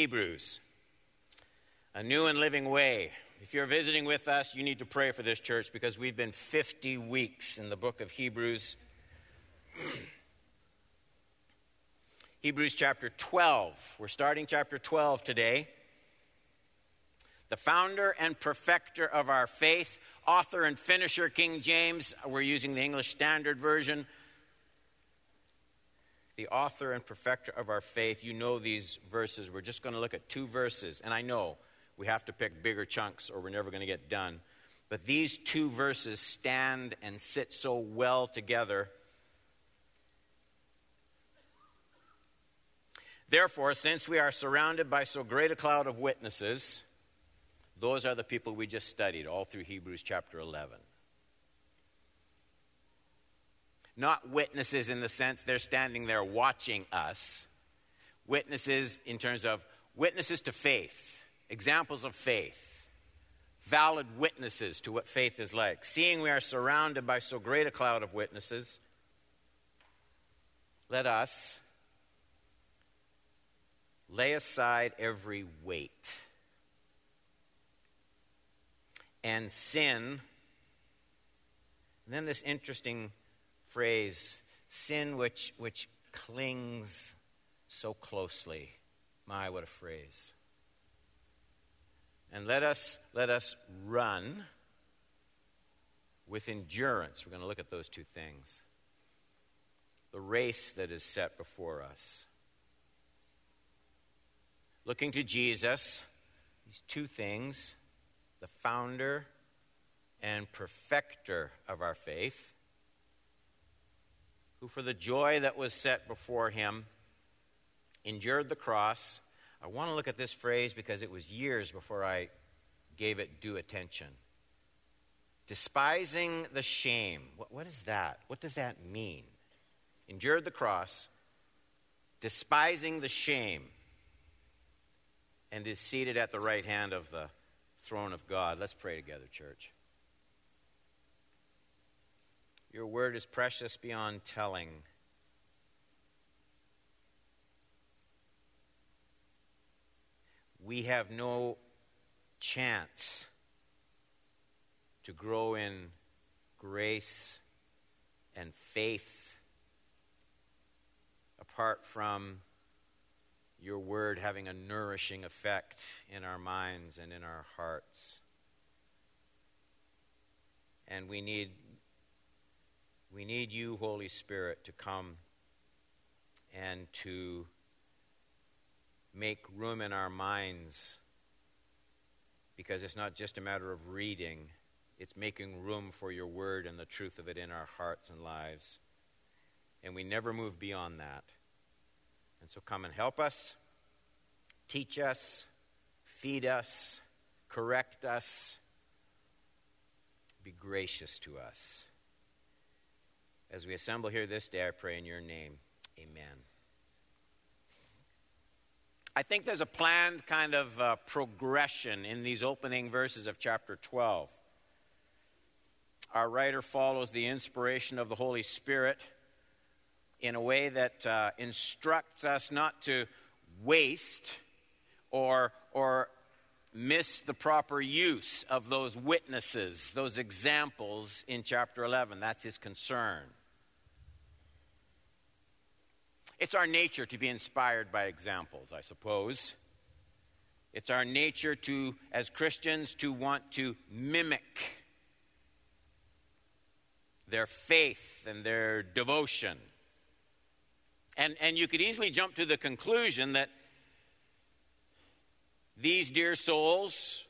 Hebrews, a new and living way. If you're visiting with us, you need to pray for this church because we've been 50 weeks in the book of Hebrews. Hebrews chapter 12. We're starting chapter 12 today. The founder and perfecter of our faith, author and finisher, King James. We're using the English Standard Version the author and perfecter of our faith. You know these verses. We're just going to look at two verses. And I know we have to pick bigger chunks or we're never going to get done. But these two verses stand and sit so well together. Therefore, since we are surrounded by so great a cloud of witnesses, those are the people we just studied all through Hebrews chapter 11 not witnesses in the sense they're standing there watching us, witnesses in terms of witnesses to faith, examples of faith, valid witnesses to what faith is like. Seeing we are surrounded by so great a cloud of witnesses, let us lay aside every weight and sin. And then this interesting phrase, sin which, which clings so closely. My, what a phrase. And let us, let us run with endurance. We're going to look at those two things. The race that is set before us. Looking to Jesus, these two things the founder and perfecter of our faith, who for the joy that was set before him endured the cross. I want to look at this phrase because it was years before I gave it due attention. Despising the shame. What, what is that? What does that mean? Endured the cross, despising the shame, and is seated at the right hand of the throne of God. Let's pray together, church. Your word is precious beyond telling. We have no chance to grow in grace and faith apart from your word having a nourishing effect in our minds and in our hearts. And we need we need you, Holy Spirit, to come and to make room in our minds because it's not just a matter of reading, it's making room for your word and the truth of it in our hearts and lives. And we never move beyond that. And so come and help us, teach us, feed us, correct us, be gracious to us. As we assemble here this day, I pray in your name. Amen. I think there's a planned kind of uh, progression in these opening verses of chapter 12. Our writer follows the inspiration of the Holy Spirit in a way that uh, instructs us not to waste or, or miss the proper use of those witnesses, those examples in chapter 11. That's his concern. It's our nature to be inspired by examples, I suppose. It's our nature to, as Christians, to want to mimic their faith and their devotion. And, and you could easily jump to the conclusion that these dear souls,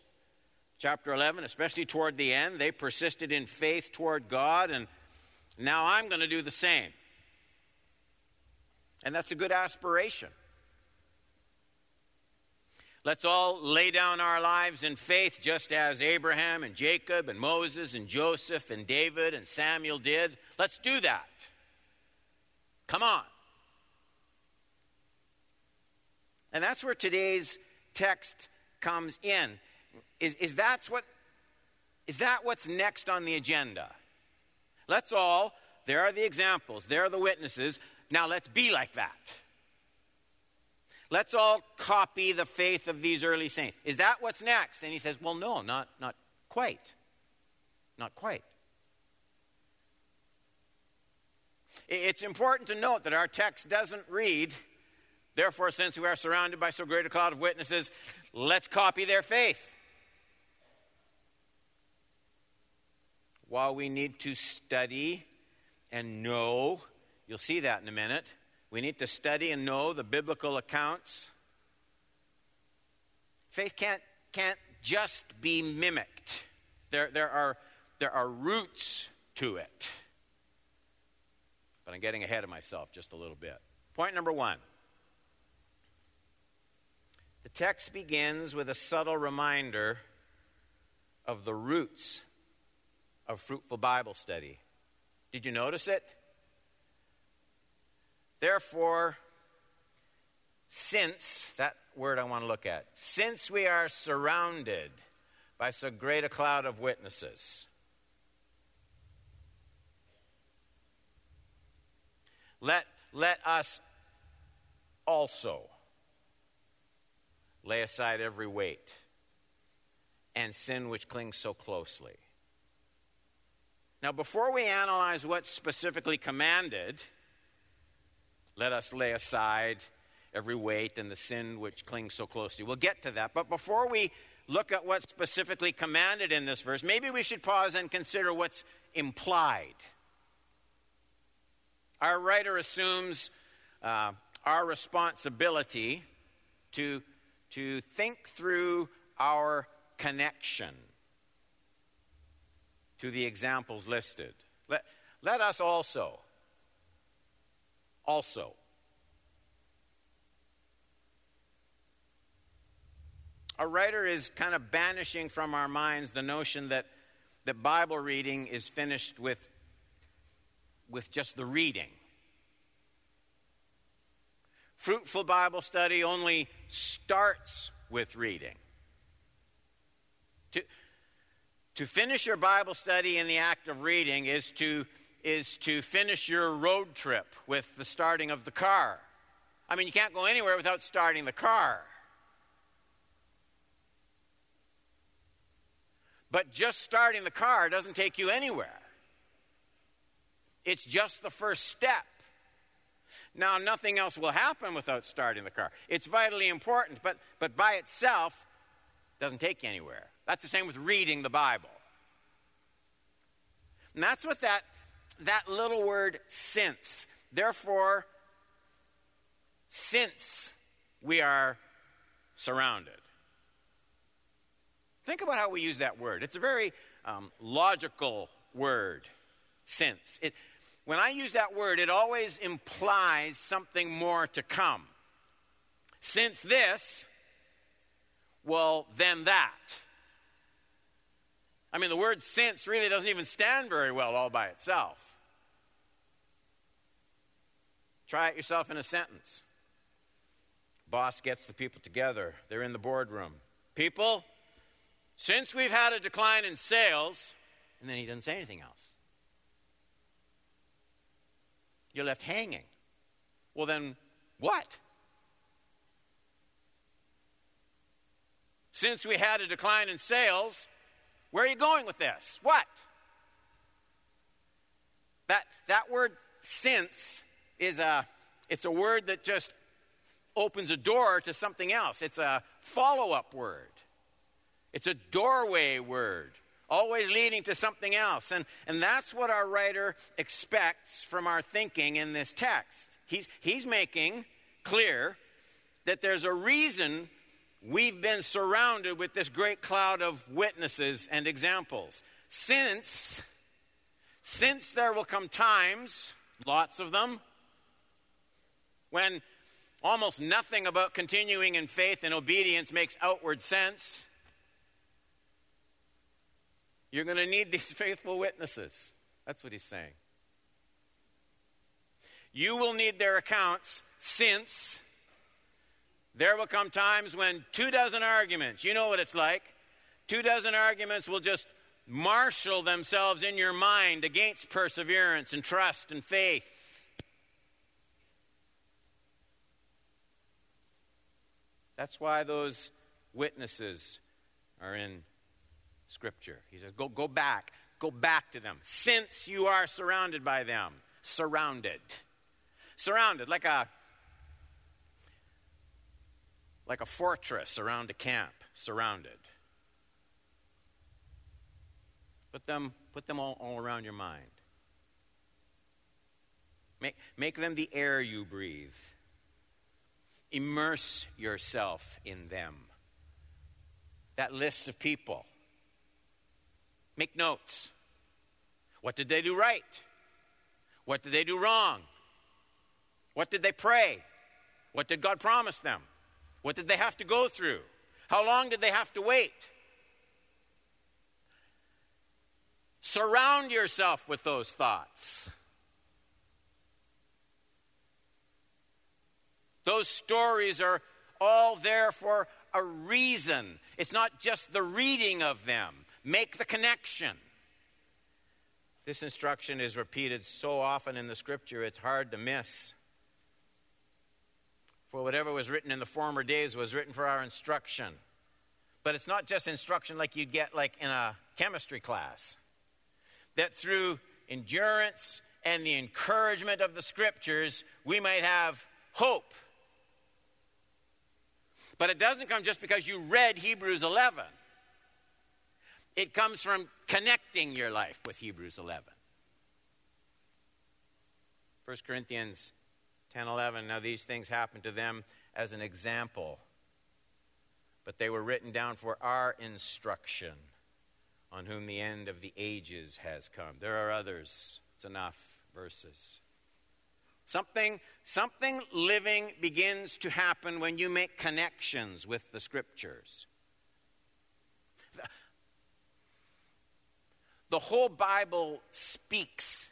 chapter 11, especially toward the end, they persisted in faith toward God, and now I'm going to do the same. And that's a good aspiration. Let's all lay down our lives in faith just as Abraham and Jacob and Moses and Joseph and David and Samuel did. Let's do that. Come on. And that's where today's text comes in. Is, is, that's what, is that what's next on the agenda? Let's all, there are the examples, there are the witnesses. Now let's be like that. Let's all copy the faith of these early saints. Is that what's next? And he says, Well, no, not, not quite. Not quite. It's important to note that our text doesn't read, Therefore, since we are surrounded by so great a cloud of witnesses, let's copy their faith. While we need to study and know, you'll see that in a minute we need to study and know the biblical accounts. Faith can't, can't just be mimicked, there, there, are, there are roots to it. But I'm getting ahead of myself just a little bit. Point number one the text begins with a subtle reminder of the roots of fruitful Bible study. Did you notice it? Therefore, since, that word I want to look at, since we are surrounded by so great a cloud of witnesses, let, let us also lay aside every weight and sin which clings so closely. Now, before we analyze what's specifically commanded, let us lay aside every weight and the sin which clings so closely. We'll get to that. But before we look at what's specifically commanded in this verse, maybe we should pause and consider what's implied. Our writer assumes uh, our responsibility to, to think through our connection to the examples listed. Let, let us also also. A writer is kind of banishing from our minds the notion that, that Bible reading is finished with, with just the reading. Fruitful Bible study only starts with reading. To, to finish your Bible study in the act of reading is to is to finish your road trip with the starting of the car. I mean, you can't go anywhere without starting the car. But just starting the car doesn't take you anywhere. It's just the first step. Now, nothing else will happen without starting the car. It's vitally important, but, but by itself, doesn't take you anywhere. That's the same with reading the Bible. And that's what that that little word since. Therefore, since we are surrounded. Think about how we use that word. It's a very um, logical word, since. It, when I use that word, it always implies something more to come. Since this, well, then that. I mean, the word since really doesn't even stand very well all by itself. Try it yourself in a sentence. Boss gets the people together, they're in the boardroom. People, since we've had a decline in sales, and then he doesn't say anything else. You're left hanging. Well, then what? Since we had a decline in sales, where are you going with this? What? That, that word since is a it's a word that just opens a door to something else. It's a follow-up word. It's a doorway word, always leading to something else. And, and that's what our writer expects from our thinking in this text. He's, he's making clear that there's a reason we've been surrounded with this great cloud of witnesses and examples. Since, since there will come times, lots of them, when almost nothing about continuing in faith and obedience makes outward sense, you're going to need these faithful witnesses. That's what he's saying. You will need their accounts since there will come times when two dozen arguments, you know what it's like, two dozen arguments will just marshal themselves in your mind against perseverance and trust and faith. That's why those witnesses are in Scripture. He says, Go, go back. Go back to them. Since you are surrounded by them. Surrounded. Surrounded, like a like a fortress around a camp, surrounded. Put them, put them all, all around your mind. Make, make them the air you breathe. Immerse yourself in them. That list of people. Make notes. What did they do right? What did they do wrong? What did they pray? What did God promise them? What did they have to go through? How long did they have to wait? Surround yourself with those thoughts. Those stories are all there for a reason. It's not just the reading of them, make the connection. This instruction is repeated so often in the scripture, it's hard to miss. For whatever was written in the former days was written for our instruction. But it's not just instruction like you'd get like in a chemistry class. That through endurance and the encouragement of the scriptures, we might have hope. But it doesn't come just because you read Hebrews 11. It comes from connecting your life with Hebrews 11. 1 Corinthians 10 11. Now, these things happened to them as an example, but they were written down for our instruction, on whom the end of the ages has come. There are others. It's enough verses. Something, something living begins to happen when you make connections with the scriptures. The whole Bible speaks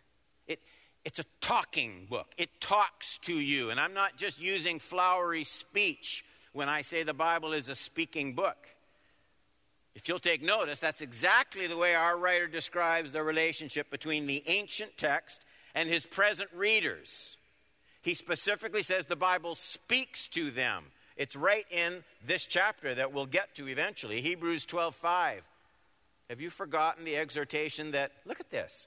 it's a talking book. It talks to you. And I'm not just using flowery speech when I say the Bible is a speaking book. If you'll take notice, that's exactly the way our writer describes the relationship between the ancient text and his present readers. He specifically says the Bible speaks to them. It's right in this chapter that we'll get to eventually, Hebrews 12:5. Have you forgotten the exhortation that look at this?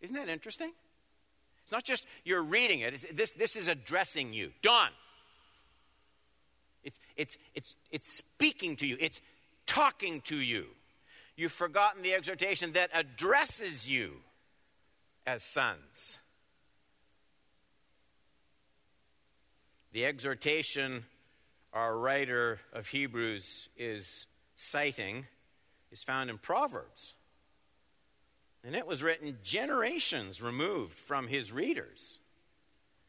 Isn't that interesting? It's not just you're reading it, it's, this, this is addressing you. Don. It's, it's, it's, it's speaking to you, it's talking to you. You've forgotten the exhortation that addresses you as sons. The exhortation our writer of Hebrews is citing is found in Proverbs. And it was written generations removed from his readers.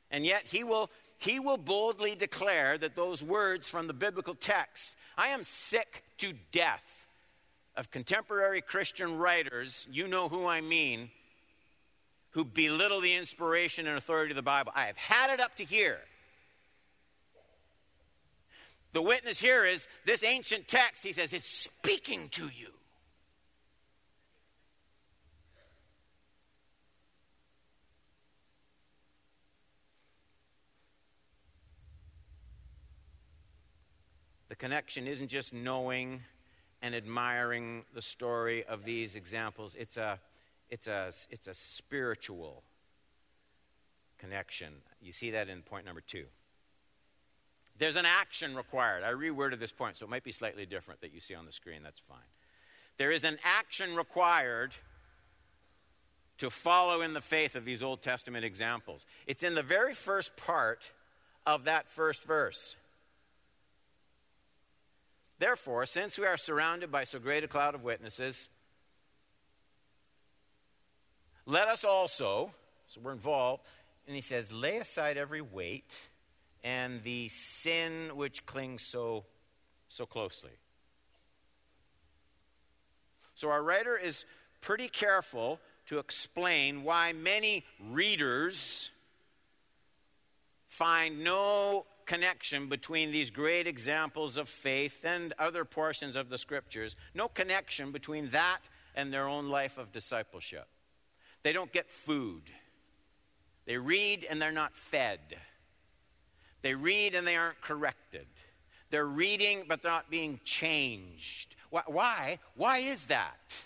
And yet he will, he will boldly declare that those words from the biblical text I am sick to death of contemporary Christian writers, you know who I mean, who belittle the inspiration and authority of the Bible. I have had it up to here. The witness here is this ancient text, he says, it's speaking to you. The connection isn't just knowing and admiring the story of these examples, it's a, it's a, it's a spiritual connection. You see that in point number two. There's an action required. I reworded this point, so it might be slightly different that you see on the screen. That's fine. There is an action required to follow in the faith of these Old Testament examples. It's in the very first part of that first verse. Therefore, since we are surrounded by so great a cloud of witnesses, let us also, so we're involved, and he says, lay aside every weight and the sin which clings so, so closely. So our writer is pretty careful to explain why many readers find no connection between these great examples of faith and other portions of the scriptures, no connection between that and their own life of discipleship. They don't get food They read and they're not fed. They read and they aren't corrected. They're reading, but they're not being changed. Why? Why is that?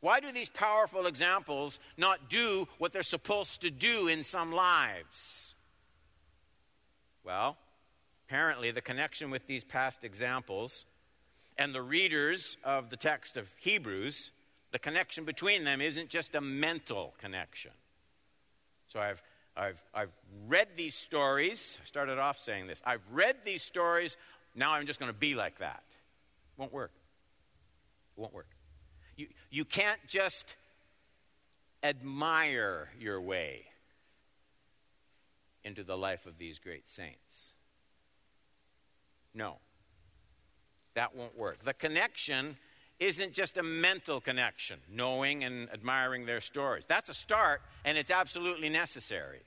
Why do these powerful examples not do what they're supposed to do in some lives? Well, apparently, the connection with these past examples and the readers of the text of Hebrews, the connection between them isn't just a mental connection. So I've, I've, I've read these stories. I started off saying this. I've read these stories. Now I'm just going to be like that. Won't work. Won't work. You, you can't just admire your way into the life of these great saints. No, that won't work. The connection isn't just a mental connection, knowing and admiring their stories. That's a start, and it's absolutely necessary.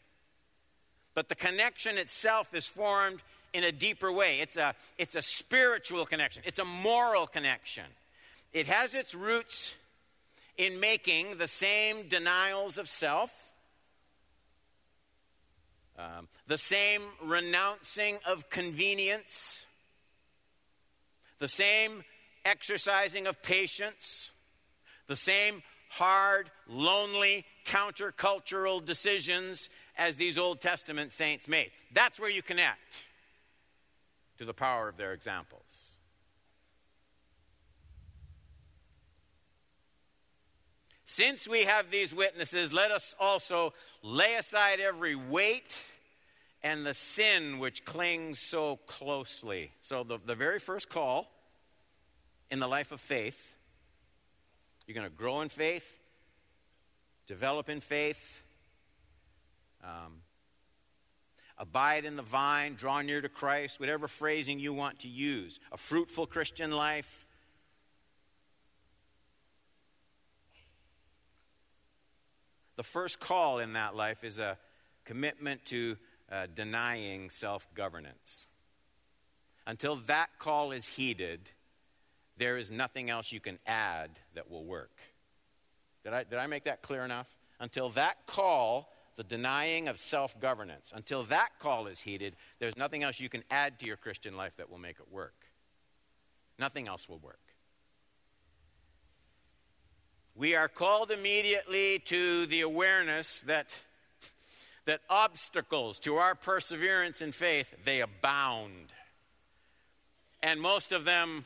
But the connection itself is formed in a deeper way. It's a, it's a spiritual connection, it's a moral connection. It has its roots in making the same denials of self, um, the same renouncing of convenience, the same exercising of patience, the same hard, lonely, countercultural decisions as these Old Testament saints made. That's where you connect to the power of their examples. Since we have these witnesses, let us also lay aside every weight and the sin which clings so closely. So, the, the very first call in the life of faith, you're going to grow in faith, develop in faith, um, abide in the vine, draw near to Christ, whatever phrasing you want to use. A fruitful Christian life, The first call in that life is a commitment to uh, denying self governance. Until that call is heeded, there is nothing else you can add that will work. Did I, did I make that clear enough? Until that call, the denying of self governance, until that call is heeded, there's nothing else you can add to your Christian life that will make it work. Nothing else will work. We are called immediately to the awareness that, that obstacles to our perseverance in faith, they abound. And most of them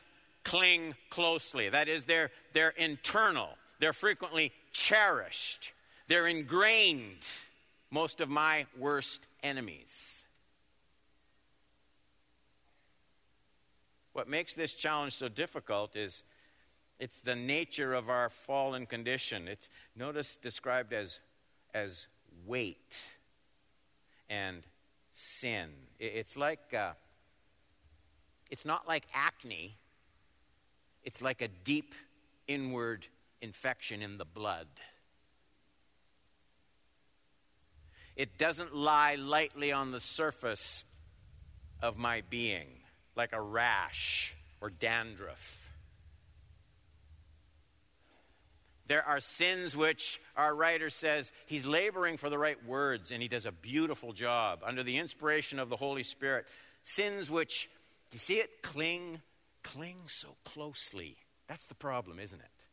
cling closely. That is, they're, they're internal. They're frequently cherished. They're ingrained. Most of my worst enemies. What makes this challenge so difficult is it's the nature of our fallen condition. It's notice described as as weight and sin. It's like uh, it's not like acne. It's like a deep inward infection in the blood. It doesn't lie lightly on the surface of my being like a rash or dandruff. There are sins which our writer says he's laboring for the right words, and he does a beautiful job under the inspiration of the Holy Spirit. Sins which, do you see it? Cling, cling so closely. That's the problem, isn't it?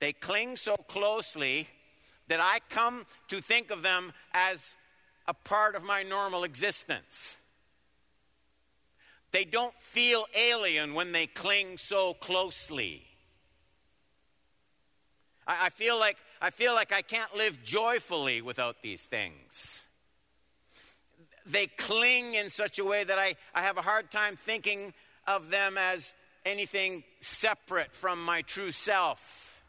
They cling so closely that I come to think of them as a part of my normal existence. They don't feel alien when they cling so closely. I, I, feel like, I feel like I can't live joyfully without these things. They cling in such a way that I, I have a hard time thinking of them as anything separate from my true self.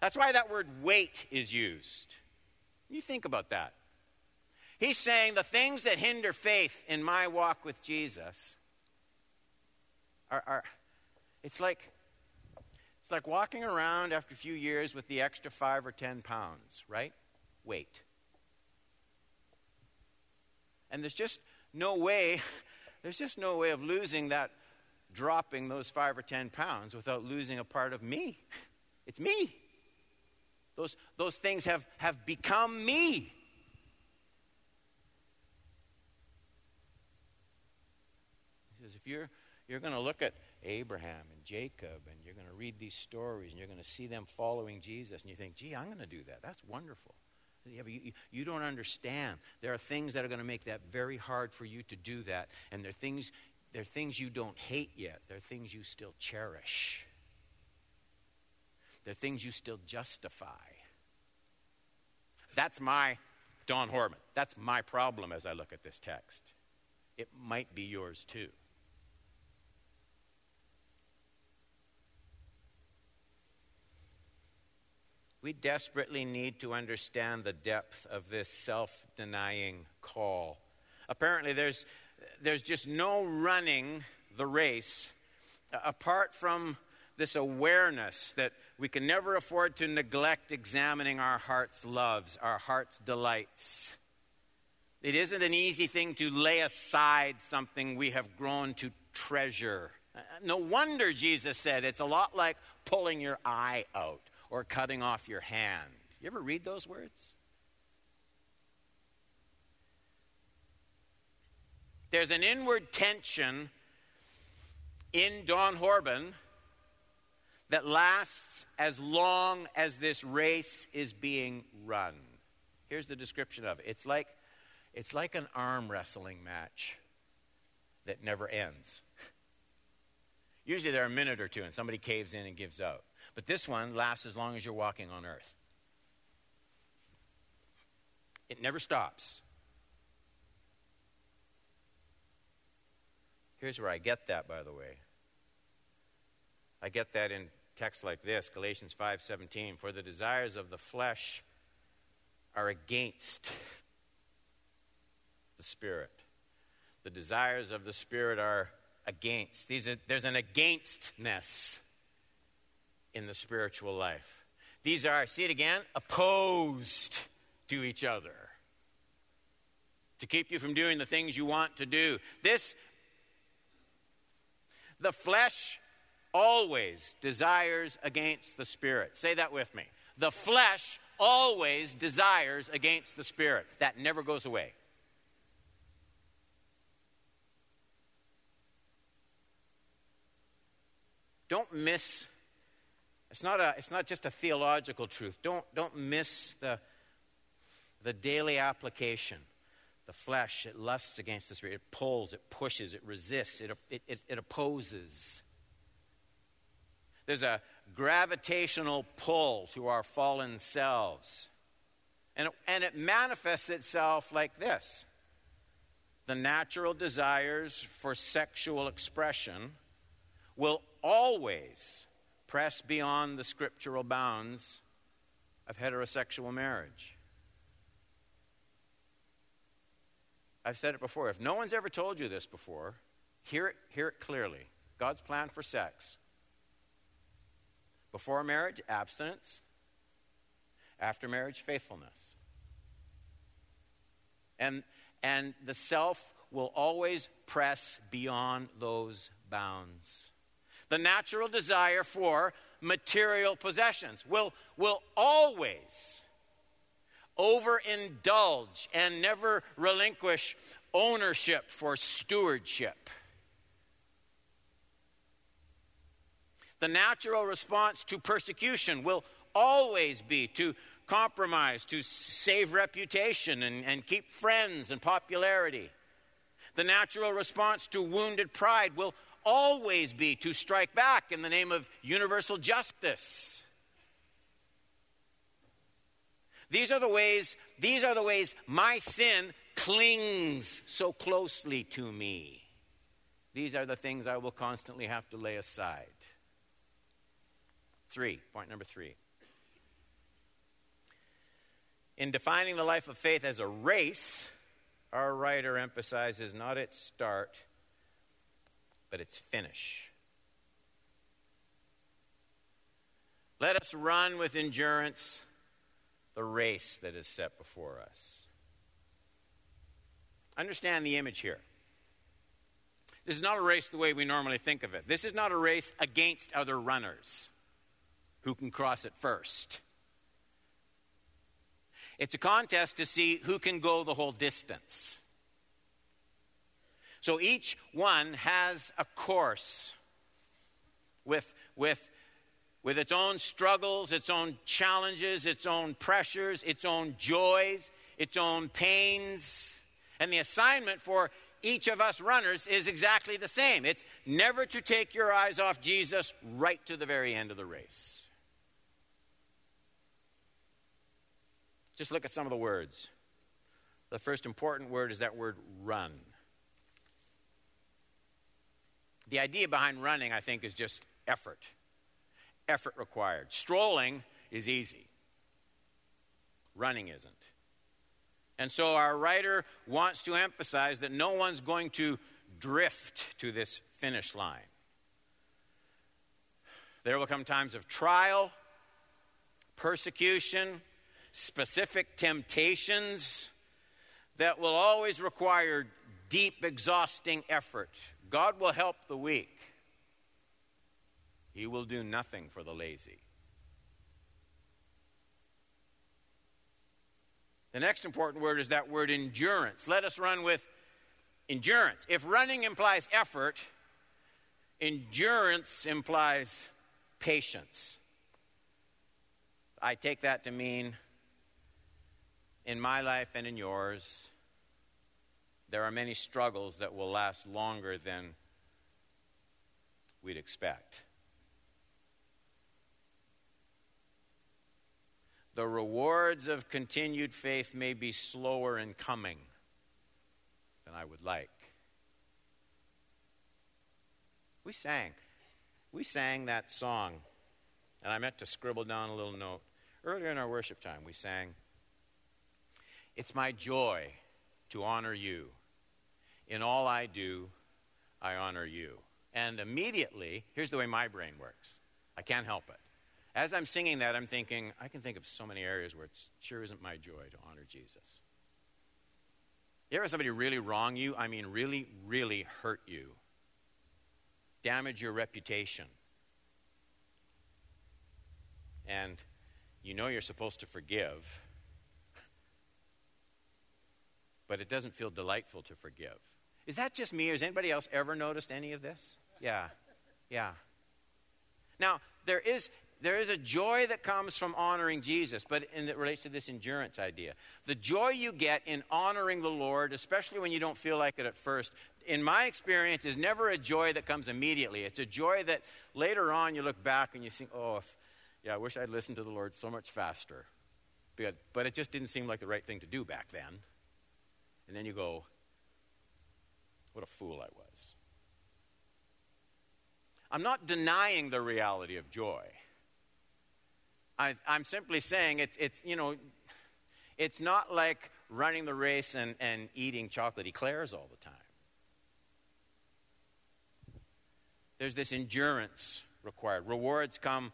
That's why that word weight is used. You think about that. He's saying the things that hinder faith in my walk with Jesus are, are it's like it's like walking around after a few years with the extra five or ten pounds, right? Weight. And there's just no way, there's just no way of losing that, dropping those five or ten pounds without losing a part of me. It's me. Those, those things have, have become me. He says, if you're, you're going to look at Abraham and Jacob and you're going to read these stories and you're going to see them following Jesus and you think, gee, I'm going to do that. That's wonderful. Yeah, but you, you don't understand. There are things that are going to make that very hard for you to do that. And there are things, there are things you don't hate yet. There are things you still cherish. There are things you still justify. That's my Don Horban. That's my problem as I look at this text. It might be yours too. We desperately need to understand the depth of this self denying call. Apparently, there's, there's just no running the race uh, apart from this awareness that we can never afford to neglect examining our heart's loves, our heart's delights. It isn't an easy thing to lay aside something we have grown to treasure. Uh, no wonder Jesus said it's a lot like pulling your eye out or cutting off your hand. You ever read those words? There's an inward tension in Don Horban that lasts as long as this race is being run. Here's the description of it. It's like it's like an arm wrestling match that never ends. Usually there are a minute or two and somebody caves in and gives out. But this one lasts as long as you're walking on earth. It never stops. Here's where I get that, by the way. I get that in texts like this, Galatians 5:17, for the desires of the flesh are against the spirit. The desires of the spirit are against. These are, there's an againstness in the spiritual life. These are, see it again, opposed to each other to keep you from doing the things you want to do. This, the flesh always desires against the spirit. Say that with me. The flesh always desires against the spirit. That never goes away. Don't miss it's not, a, it's not just a theological truth. Don't, don't miss the, the daily application. The flesh, it lusts against the spirit. It pulls, it pushes, it resists, it, it, it, it opposes. There's a gravitational pull to our fallen selves. And and it manifests itself like this the natural desires for sexual expression will always press beyond the scriptural bounds of heterosexual marriage. I've said it before. If no one's ever told you this before, hear it, hear it clearly. God's plan for sex. Before marriage, abstinence. After marriage, faithfulness. And, and the self will always press beyond those bounds the natural desire for material possessions, will, will always overindulge and never relinquish ownership for stewardship. The natural response to persecution will always be to compromise, to save reputation and, and keep friends and popularity. The natural response to wounded pride will always be to strike back in the name of universal justice. These are the ways, these are the ways my sin clings so closely to me. These are the things I will constantly have to lay aside. Three, point number three. In defining the life of faith as a race, our writer emphasizes not its start, but its finish. Let us run with endurance the race that is set before us. Understand the image here. This is not a race the way we normally think of it. This is not a race against other runners who can cross it first. It's a contest to see who can go the whole distance. So each one has a course with, with, with its own struggles, its own challenges, its own pressures, its own joys, its own pains. And the assignment for each of us runners is exactly the same it's never to take your eyes off Jesus right to the very end of the race. Just look at some of the words. The first important word is that word run. The idea behind running, I think, is just effort. Effort required. Strolling is easy, running isn't. And so our writer wants to emphasize that no one's going to drift to this finish line. There will come times of trial, persecution, specific temptations that will always require deep, exhausting effort. God will help the weak, He will do nothing for the lazy. The next important word is that word endurance. Let us run with endurance. If running implies effort, endurance implies patience. I take that to mean in my life and in yours, there are many struggles that will last longer than we'd expect. the rewards of continued faith may be slower in coming than I would like. We sang. We sang that song, and I meant to scribble down a little note. Earlier in our worship time, we sang, It's my joy to honor you. In all I do, I honor you. And immediately, here's the way my brain works I can't help it. As I'm singing that, I'm thinking, I can think of so many areas where it sure isn't my joy to honor Jesus. You ever somebody really wrong you? I mean, really, really hurt you, damage your reputation. And you know you're supposed to forgive, but it doesn't feel delightful to forgive. Is that just me, or has anybody else ever noticed any of this? Yeah, yeah. Now, there is there is a joy that comes from honoring Jesus, but and it relates to this endurance idea. The joy you get in honoring the Lord, especially when you don't feel like it at first, in my experience, is never a joy that comes immediately. It's a joy that later on you look back and you think, oh, if, yeah, I wish I'd listened to the Lord so much faster. But, but it just didn't seem like the right thing to do back then. And then you go, what a fool I was. I'm not denying the reality of joy. I, am simply saying it's, it's, you know, it's not like running the race and, and eating chocolate eclairs all the time. There's this endurance required. Rewards come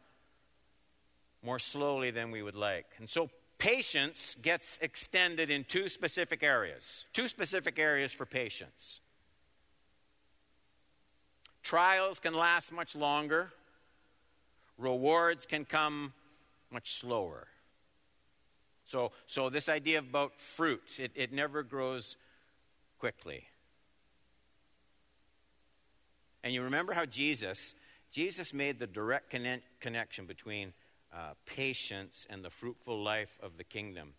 more slowly than we would like. And so patience gets extended in two specific areas. Two specific areas for patience. Trials can last much longer, rewards can come much slower. So, so this idea about fruit, it, it never grows quickly. And you remember how Jesus, Jesus made the direct connect, connection between uh, patience and the fruitful life of the kingdom.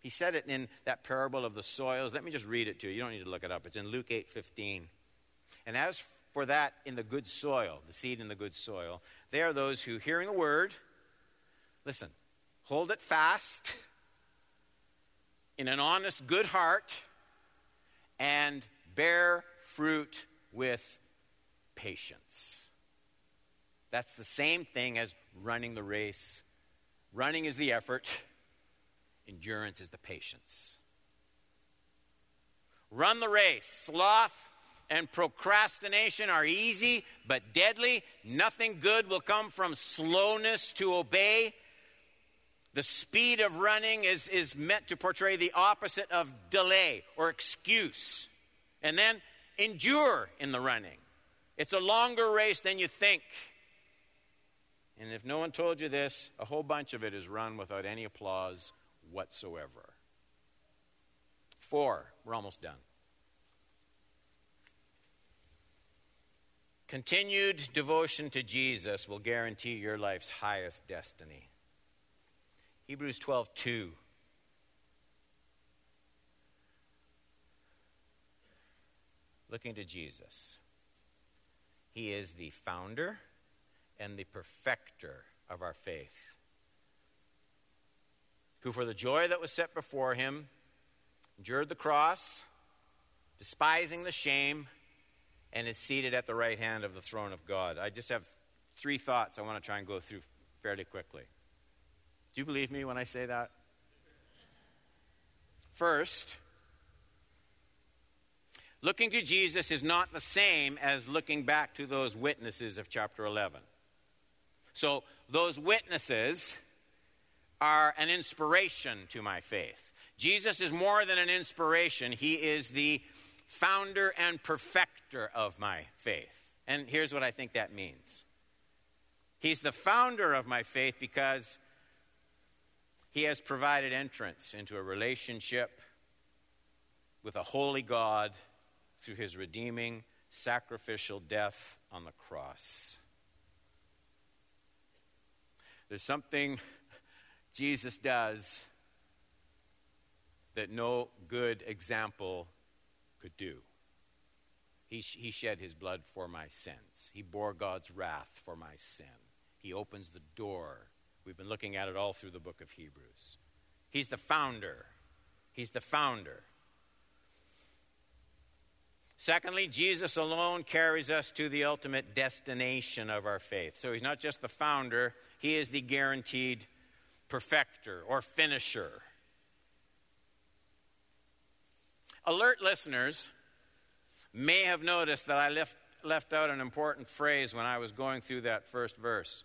He said it in that parable of the soils. Let me just read it to you. You don't need to look it up. It's in Luke 8 15. And as for that in the good soil, the seed in the good soil, they are those who, hearing the word, Listen, hold it fast in an honest, good heart and bear fruit with patience. That's the same thing as running the race. Running is the effort, endurance is the patience. Run the race. Sloth and procrastination are easy but deadly. Nothing good will come from slowness to obey. The speed of running is, is meant to portray the opposite of delay or excuse. And then endure in the running. It's a longer race than you think. And if no one told you this, a whole bunch of it is run without any applause whatsoever. Four, we're almost done. Continued devotion to Jesus will guarantee your life's highest destiny. Hebrews 12 2. Looking to Jesus. He is the founder and the perfecter of our faith, who for the joy that was set before him endured the cross, despising the shame, and is seated at the right hand of the throne of God. I just have three thoughts I want to try and go through fairly quickly. Do you believe me when I say that? First, looking to Jesus is not the same as looking back to those witnesses of chapter 11. So, those witnesses are an inspiration to my faith. Jesus is more than an inspiration, He is the founder and perfecter of my faith. And here's what I think that means He's the founder of my faith because he has provided entrance into a relationship with a holy God through his redeeming sacrificial death on the cross. There's something Jesus does that no good example could do. He, he shed his blood for my sins. He bore God's wrath for my sin. He opens the door We've been looking at it all through the book of Hebrews. He's the founder. He's the founder. Secondly, Jesus alone carries us to the ultimate destination of our faith. So he's not just the founder, he is the guaranteed perfecter or finisher. Alert listeners may have noticed that I left, left out an important phrase when I was going through that first verse.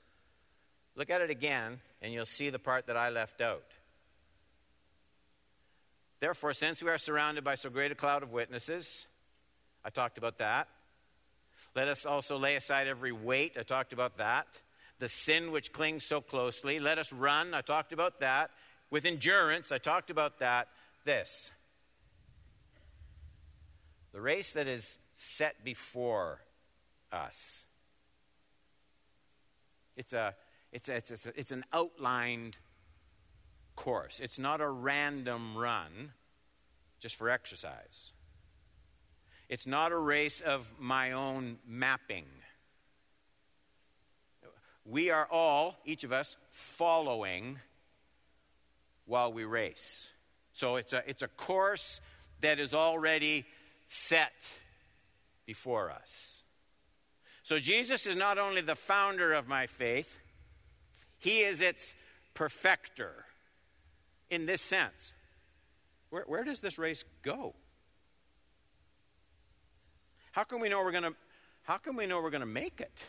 Look at it again, and you'll see the part that I left out. Therefore, since we are surrounded by so great a cloud of witnesses, I talked about that. Let us also lay aside every weight. I talked about that. The sin which clings so closely. Let us run. I talked about that. With endurance. I talked about that. This. The race that is set before us. It's a it's, a, it's, a, it's an outlined course. It's not a random run just for exercise. It's not a race of my own mapping. We are all, each of us, following while we race. So it's a, it's a course that is already set before us. So Jesus is not only the founder of my faith, he is its perfecter in this sense. Where, where does this race go? How can we know we're going to how can we know we're going to make it?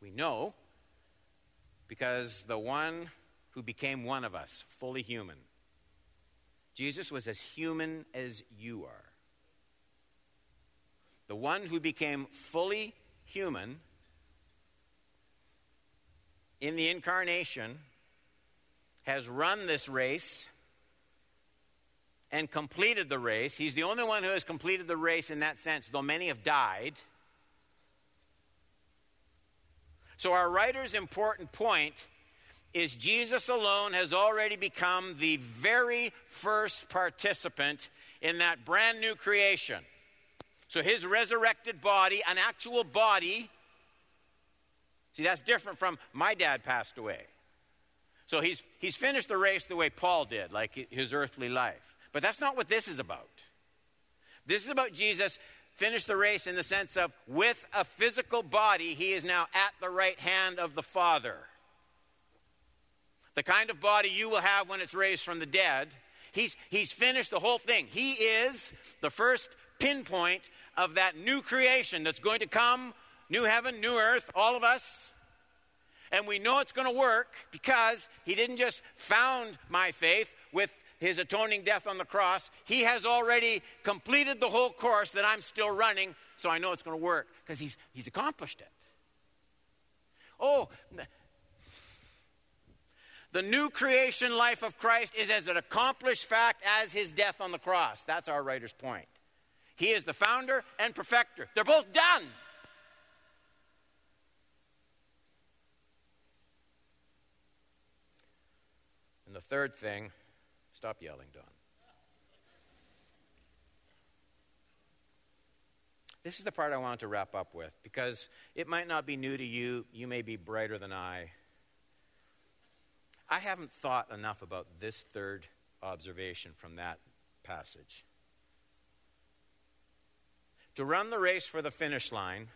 We know because the one who became one of us, fully human, Jesus was as human as you are. The one who became fully human in the incarnation has run this race and completed the race. He's the only one who has completed the race in that sense, though many have died. So, our writer's important point is Jesus alone has already become the very first participant in that brand new creation. So, his resurrected body, an actual body, See, that's different from my dad passed away. So he's, he's finished the race the way Paul did, like his earthly life. But that's not what this is about. This is about Jesus finished the race in the sense of with a physical body, he is now at the right hand of the Father. The kind of body you will have when it's raised from the dead. He's, he's finished the whole thing. He is the first pinpoint of that new creation that's going to come new heaven, new earth, all of us. And we know it's going to work because he didn't just found my faith with his atoning death on the cross. He has already completed the whole course that I'm still running, so I know it's going to work because he's, he's accomplished it. Oh, The new creation life of Christ is as an accomplished fact as his death on the cross. That's our writer's point. He is the founder and perfecter. They're both done. And the third thing, stop yelling, Don. This is the part I want to wrap up with because it might not be new to you. You may be brighter than I. I haven't thought enough about this third observation from that passage. To run the race for the finish line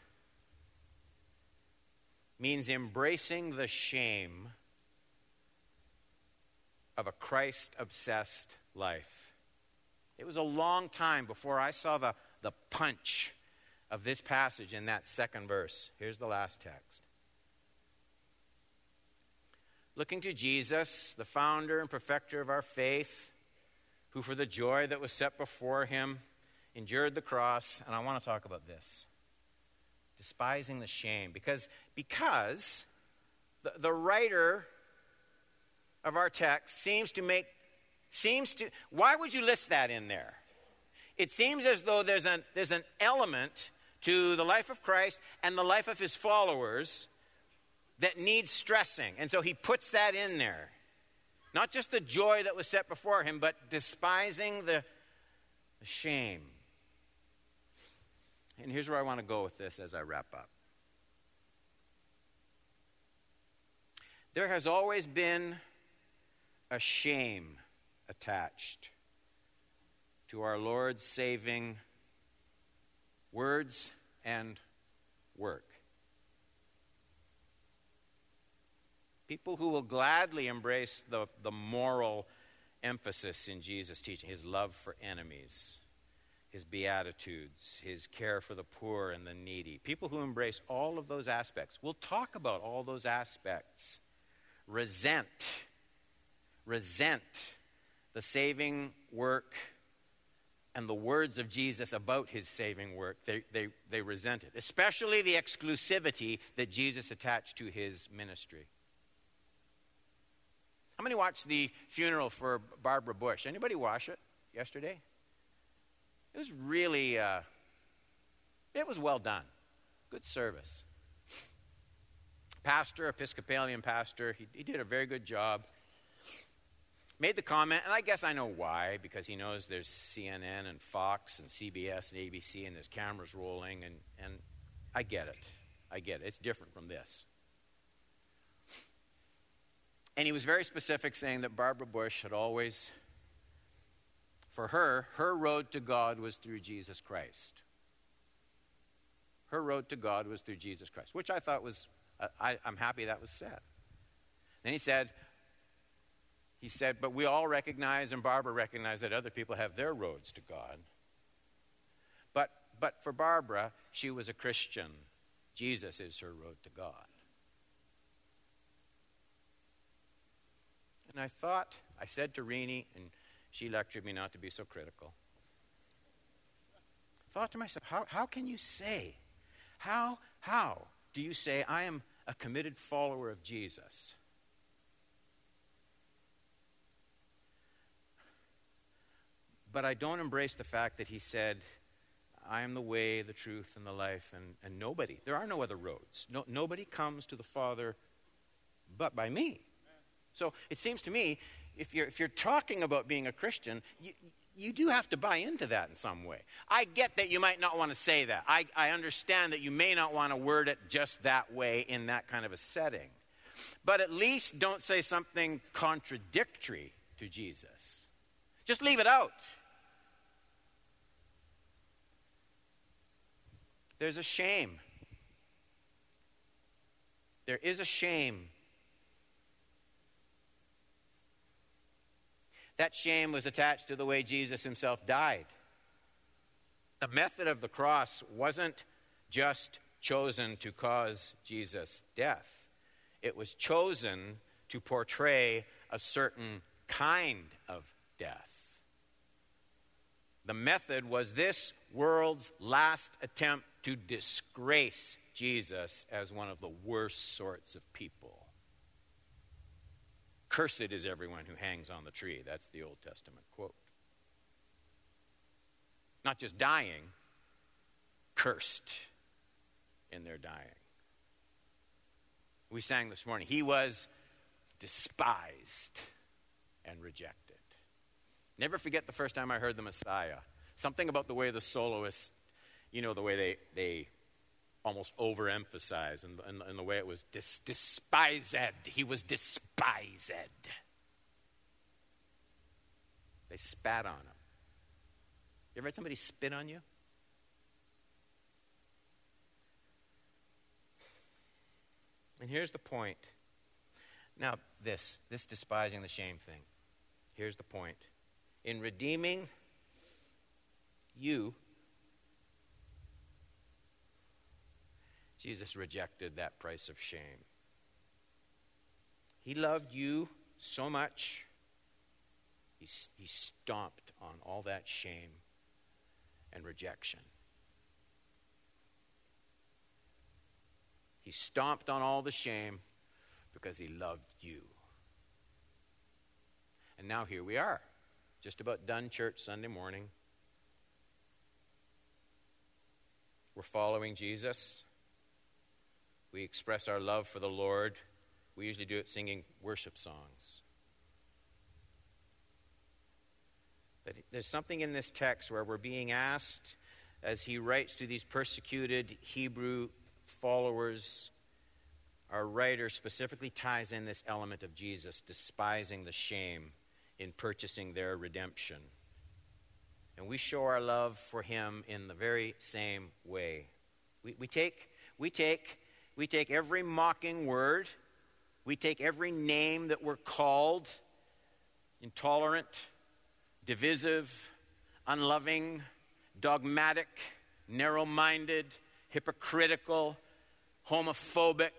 means embracing the shame of a Christ obsessed life. It was a long time before I saw the, the punch of this passage in that second verse. Here's the last text. Looking to Jesus, the founder and perfecter of our faith, who for the joy that was set before him endured the cross, and I want to talk about this. Despising the shame. Because, because the, the writer of our text seems to make, seems to, why would you list that in there? It seems as though there's an, there's an element to the life of Christ and the life of his followers that needs stressing. And so he puts that in there. Not just the joy that was set before him, but despising the, the shame. And here's where I want to go with this as I wrap up. There has always been a shame attached to our Lord's saving words and work. People who will gladly embrace the, the moral emphasis in Jesus' teaching, his love for enemies, his beatitudes, his care for the poor and the needy. People who embrace all of those aspects. We'll talk about all those aspects. Resent, resent the saving work and the words of Jesus about his saving work, they, they, they resent it, especially the exclusivity that Jesus attached to his ministry. How many watched the funeral for Barbara Bush? Anybody watch it yesterday? It was really, uh, it was well done. Good service. Pastor, Episcopalian pastor, he, he did a very good job made the comment, and I guess I know why, because he knows there's CNN and Fox and CBS and ABC and there's cameras rolling, and, and I get it. I get it. It's different from this. And he was very specific, saying that Barbara Bush had always, for her, her road to God was through Jesus Christ. Her road to God was through Jesus Christ, which I thought was, uh, I, I'm happy that was said. Then he said, he said, But we all recognize, and Barbara recognized, that other people have their roads to God. But, but for Barbara, she was a Christian. Jesus is her road to God. And I thought, I said to Renee, and she lectured me not to be so critical. I thought to myself, how, how can you say, how, how do you say, I am a committed follower of Jesus? but I don't embrace the fact that he said, I am the way, the truth, and the life, and, and nobody, there are no other roads. No, nobody comes to the Father but by me. So it seems to me, if you're, if you're talking about being a Christian, you, you do have to buy into that in some way. I get that you might not want to say that. I, I understand that you may not want to word it just that way in that kind of a setting. But at least don't say something contradictory to Jesus. Just leave it out. There's a shame. There is a shame. That shame was attached to the way Jesus himself died. The method of the cross wasn't just chosen to cause Jesus death, it was chosen to portray a certain kind of death. The method was this world's last attempt to disgrace Jesus as one of the worst sorts of people. Cursed is everyone who hangs on the tree. That's the Old Testament quote. Not just dying, cursed in their dying. We sang this morning, He was despised and rejected. Never forget the first time I heard the Messiah. Something about the way the soloists, you know, the way they, they almost overemphasize and, and, and the way it was dis, despised. He was despised. They spat on him. You ever had somebody spit on you? And here's the point. Now, this, this despising the shame thing. Here's the point. In redeeming you, Jesus rejected that price of shame. He loved you so much, he, he stomped on all that shame and rejection. He stomped on all the shame because he loved you. And now here we are, just about done church Sunday morning. We're following Jesus. We express our love for the Lord. We usually do it singing worship songs. But there's something in this text where we're being asked, as he writes to these persecuted Hebrew followers, our writer specifically ties in this element of Jesus despising the shame in purchasing their redemption. And we show our love for him in the very same way. We, we, take, we take we take every mocking word, we take every name that we're called intolerant, divisive, unloving, dogmatic, narrow minded, hypocritical, homophobic,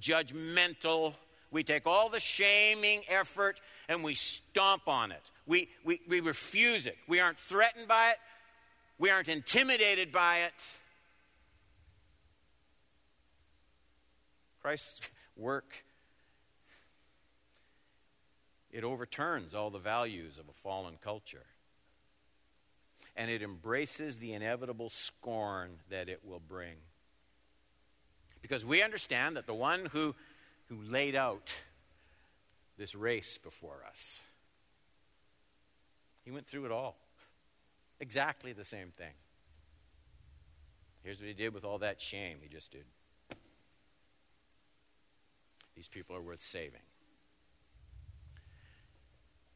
judgmental. We take all the shaming effort and we stomp on it. We, we, we refuse it. We aren't threatened by it. We aren't intimidated by it. Christ's work, it overturns all the values of a fallen culture. And it embraces the inevitable scorn that it will bring. Because we understand that the one who, who laid out this race before us, he went through it all. Exactly the same thing. Here's what he did with all that shame he just did. These people are worth saving.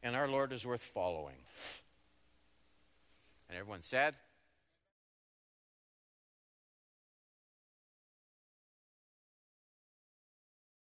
And our Lord is worth following. And everyone said,